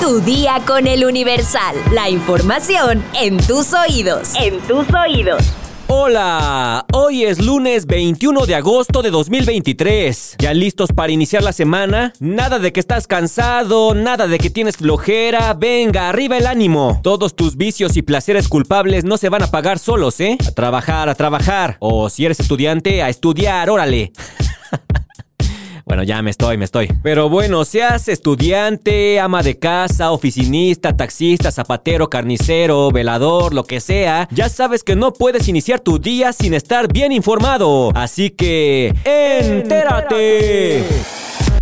Tu día con el Universal. La información en tus oídos. En tus oídos. Hola, hoy es lunes 21 de agosto de 2023. ¿Ya listos para iniciar la semana? Nada de que estás cansado, nada de que tienes flojera. Venga, arriba el ánimo. Todos tus vicios y placeres culpables no se van a pagar solos, ¿eh? A trabajar, a trabajar. O si eres estudiante, a estudiar, órale. Bueno, ya me estoy, me estoy. Pero bueno, seas estudiante, ama de casa, oficinista, taxista, zapatero, carnicero, velador, lo que sea, ya sabes que no puedes iniciar tu día sin estar bien informado. Así que, entérate.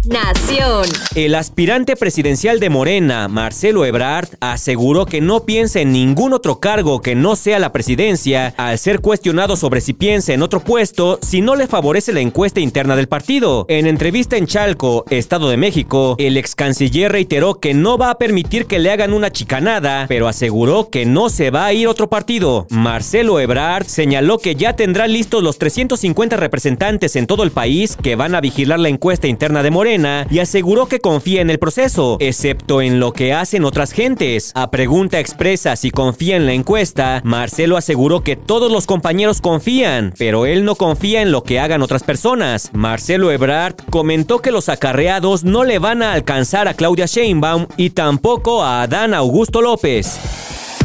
Nación. El aspirante presidencial de Morena, Marcelo Ebrard, aseguró que no piensa en ningún otro cargo que no sea la presidencia al ser cuestionado sobre si piensa en otro puesto si no le favorece la encuesta interna del partido. En entrevista en Chalco, Estado de México, el ex canciller reiteró que no va a permitir que le hagan una chicanada, pero aseguró que no se va a ir otro partido. Marcelo Ebrard señaló que ya tendrá listos los 350 representantes en todo el país que van a vigilar la encuesta interna de Morena y aseguró que confía en el proceso, excepto en lo que hacen otras gentes. A pregunta expresa si confía en la encuesta, Marcelo aseguró que todos los compañeros confían, pero él no confía en lo que hagan otras personas. Marcelo Ebrard comentó que los acarreados no le van a alcanzar a Claudia Sheinbaum y tampoco a Adán Augusto López.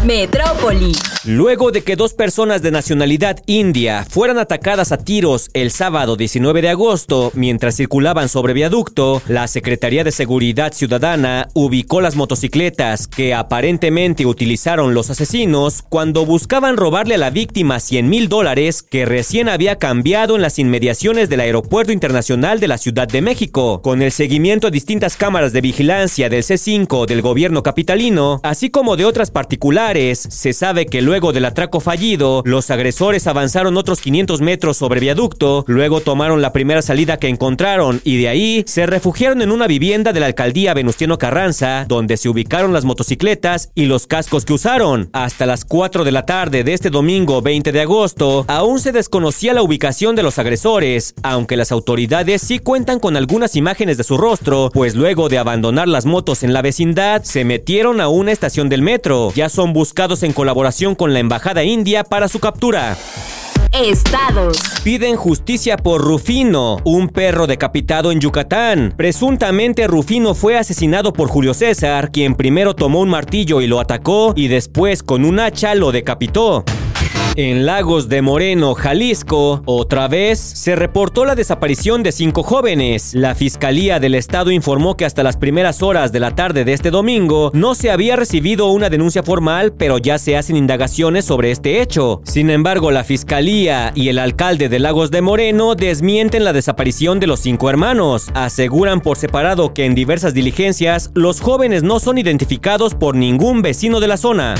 Metrópoli. Luego de que dos personas de nacionalidad india fueran atacadas a tiros el sábado 19 de agosto mientras circulaban sobre viaducto, la Secretaría de Seguridad Ciudadana ubicó las motocicletas que aparentemente utilizaron los asesinos cuando buscaban robarle a la víctima 100 mil dólares que recién había cambiado en las inmediaciones del Aeropuerto Internacional de la Ciudad de México. Con el seguimiento a distintas cámaras de vigilancia del C5 del gobierno capitalino, así como de otras particulares, se sabe que luego del atraco fallido, los agresores avanzaron otros 500 metros sobre viaducto, luego tomaron la primera salida que encontraron y de ahí se refugiaron en una vivienda de la alcaldía Venustiano Carranza, donde se ubicaron las motocicletas y los cascos que usaron. Hasta las 4 de la tarde de este domingo 20 de agosto, aún se desconocía la ubicación de los agresores, aunque las autoridades sí cuentan con algunas imágenes de su rostro, pues luego de abandonar las motos en la vecindad, se metieron a una estación del metro. Ya son buscados en colaboración con la embajada india para su captura. Estados. Piden justicia por Rufino, un perro decapitado en Yucatán. Presuntamente Rufino fue asesinado por Julio César, quien primero tomó un martillo y lo atacó y después con un hacha lo decapitó. En Lagos de Moreno, Jalisco, otra vez se reportó la desaparición de cinco jóvenes. La Fiscalía del Estado informó que hasta las primeras horas de la tarde de este domingo no se había recibido una denuncia formal, pero ya se hacen indagaciones sobre este hecho. Sin embargo, la Fiscalía y el alcalde de Lagos de Moreno desmienten la desaparición de los cinco hermanos. Aseguran por separado que en diversas diligencias los jóvenes no son identificados por ningún vecino de la zona.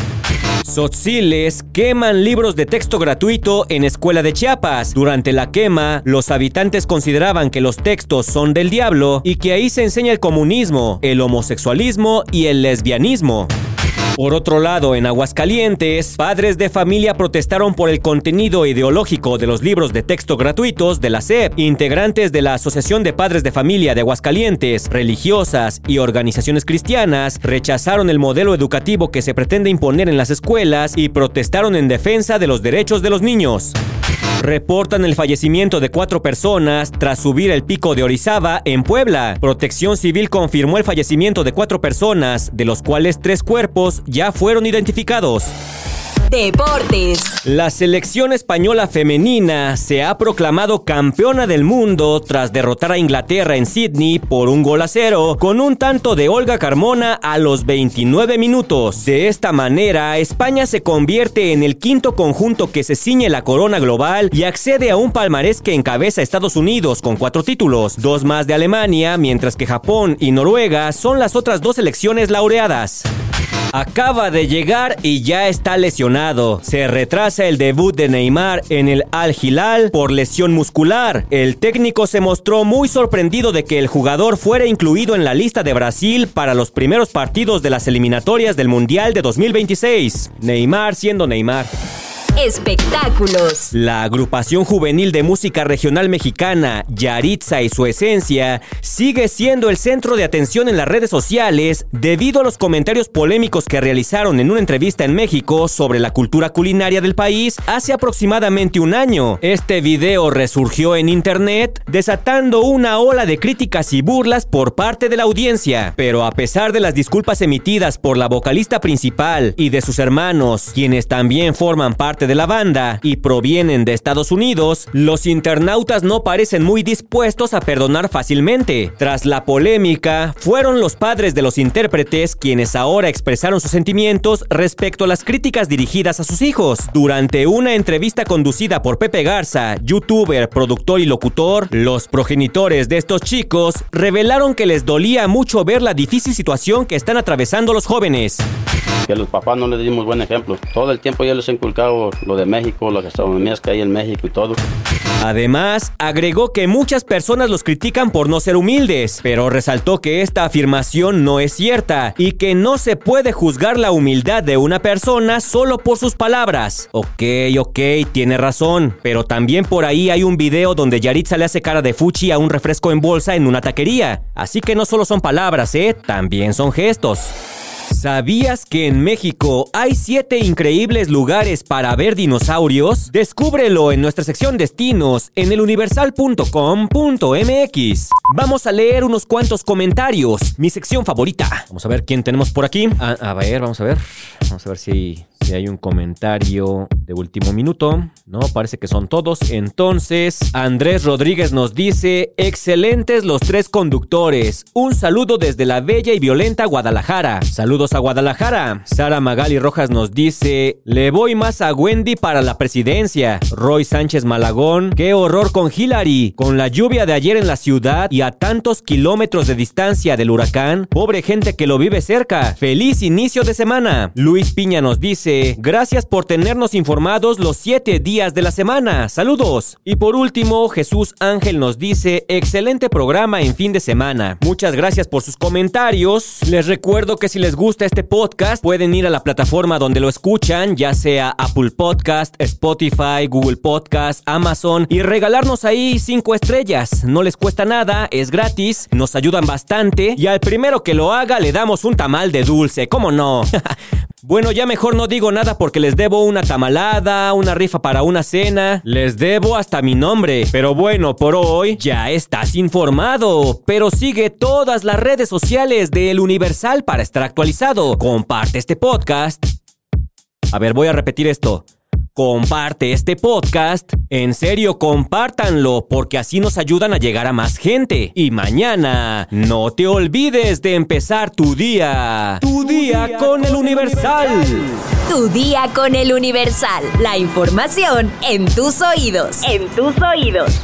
Sotziles queman libros de texto gratuito en escuela de Chiapas. Durante la quema, los habitantes consideraban que los textos son del diablo y que ahí se enseña el comunismo, el homosexualismo y el lesbianismo. Por otro lado, en Aguascalientes, padres de familia protestaron por el contenido ideológico de los libros de texto gratuitos de la SEP. Integrantes de la Asociación de Padres de Familia de Aguascalientes, religiosas y organizaciones cristianas rechazaron el modelo educativo que se pretende imponer en las escuelas y protestaron en defensa de los derechos de los niños. Reportan el fallecimiento de cuatro personas tras subir el pico de Orizaba en Puebla. Protección Civil confirmó el fallecimiento de cuatro personas, de los cuales tres cuerpos ya fueron identificados. Deportes. La selección española femenina se ha proclamado campeona del mundo tras derrotar a Inglaterra en Sydney por un gol a cero con un tanto de Olga Carmona a los 29 minutos. De esta manera, España se convierte en el quinto conjunto que se ciñe la corona global y accede a un palmarés que encabeza Estados Unidos con cuatro títulos, dos más de Alemania, mientras que Japón y Noruega son las otras dos selecciones laureadas. Acaba de llegar y ya está lesionado. Se retrasa el debut de Neymar en el Al Hilal por lesión muscular. El técnico se mostró muy sorprendido de que el jugador fuera incluido en la lista de Brasil para los primeros partidos de las eliminatorias del Mundial de 2026. Neymar siendo Neymar. Espectáculos. La agrupación juvenil de música regional mexicana, Yaritza y su esencia, sigue siendo el centro de atención en las redes sociales debido a los comentarios polémicos que realizaron en una entrevista en México sobre la cultura culinaria del país hace aproximadamente un año. Este video resurgió en internet desatando una ola de críticas y burlas por parte de la audiencia, pero a pesar de las disculpas emitidas por la vocalista principal y de sus hermanos, quienes también forman parte de la banda y provienen de Estados Unidos, los internautas no parecen muy dispuestos a perdonar fácilmente. Tras la polémica, fueron los padres de los intérpretes quienes ahora expresaron sus sentimientos respecto a las críticas dirigidas a sus hijos. Durante una entrevista conducida por Pepe Garza, youtuber, productor y locutor, los progenitores de estos chicos revelaron que les dolía mucho ver la difícil situación que están atravesando los jóvenes que los papás no les dimos buen ejemplo. Todo el tiempo ya les he inculcado lo de México, las gastronomías que hay en México y todo. Además, agregó que muchas personas los critican por no ser humildes, pero resaltó que esta afirmación no es cierta y que no se puede juzgar la humildad de una persona solo por sus palabras. Ok, ok, tiene razón, pero también por ahí hay un video donde Yaritza le hace cara de fuchi a un refresco en bolsa en una taquería. Así que no solo son palabras, ¿eh? También son gestos. ¿Sabías que en México hay siete increíbles lugares para ver dinosaurios? Descúbrelo en nuestra sección Destinos en eluniversal.com.mx. Vamos a leer unos cuantos comentarios, mi sección favorita. Vamos a ver quién tenemos por aquí. A, a ver, vamos a ver. Vamos a ver si si hay un comentario de último minuto. No, parece que son todos. Entonces, Andrés Rodríguez nos dice, excelentes los tres conductores. Un saludo desde la bella y violenta Guadalajara. Saludos a Guadalajara. Sara Magali Rojas nos dice, le voy más a Wendy para la presidencia. Roy Sánchez Malagón, qué horror con Hillary. Con la lluvia de ayer en la ciudad y a tantos kilómetros de distancia del huracán, pobre gente que lo vive cerca. Feliz inicio de semana. Luis Piña nos dice, gracias por tenernos informados los siete días de la semana. Saludos. Y por último, Jesús Ángel nos dice, excelente programa en fin de semana. Muchas gracias por sus comentarios. Les recuerdo que si les gusta este podcast, pueden ir a la plataforma donde lo escuchan, ya sea Apple Podcast, Spotify, Google Podcast, Amazon, y regalarnos ahí cinco estrellas. No les cuesta nada, es gratis, nos ayudan bastante, y al primero que lo haga le damos un tamal de dulce, ¿cómo no? Bueno, ya mejor no digo nada porque les debo una tamalada, una rifa para una cena, les debo hasta mi nombre. Pero bueno, por hoy ya estás informado. Pero sigue todas las redes sociales de El Universal para estar actualizado. Comparte este podcast. A ver, voy a repetir esto. Comparte este podcast. En serio, compártanlo porque así nos ayudan a llegar a más gente. Y mañana, no te olvides de empezar tu día. Tu, día, con, el Universal. Tu día con el Universal. La información en tus oídos. En tus oídos.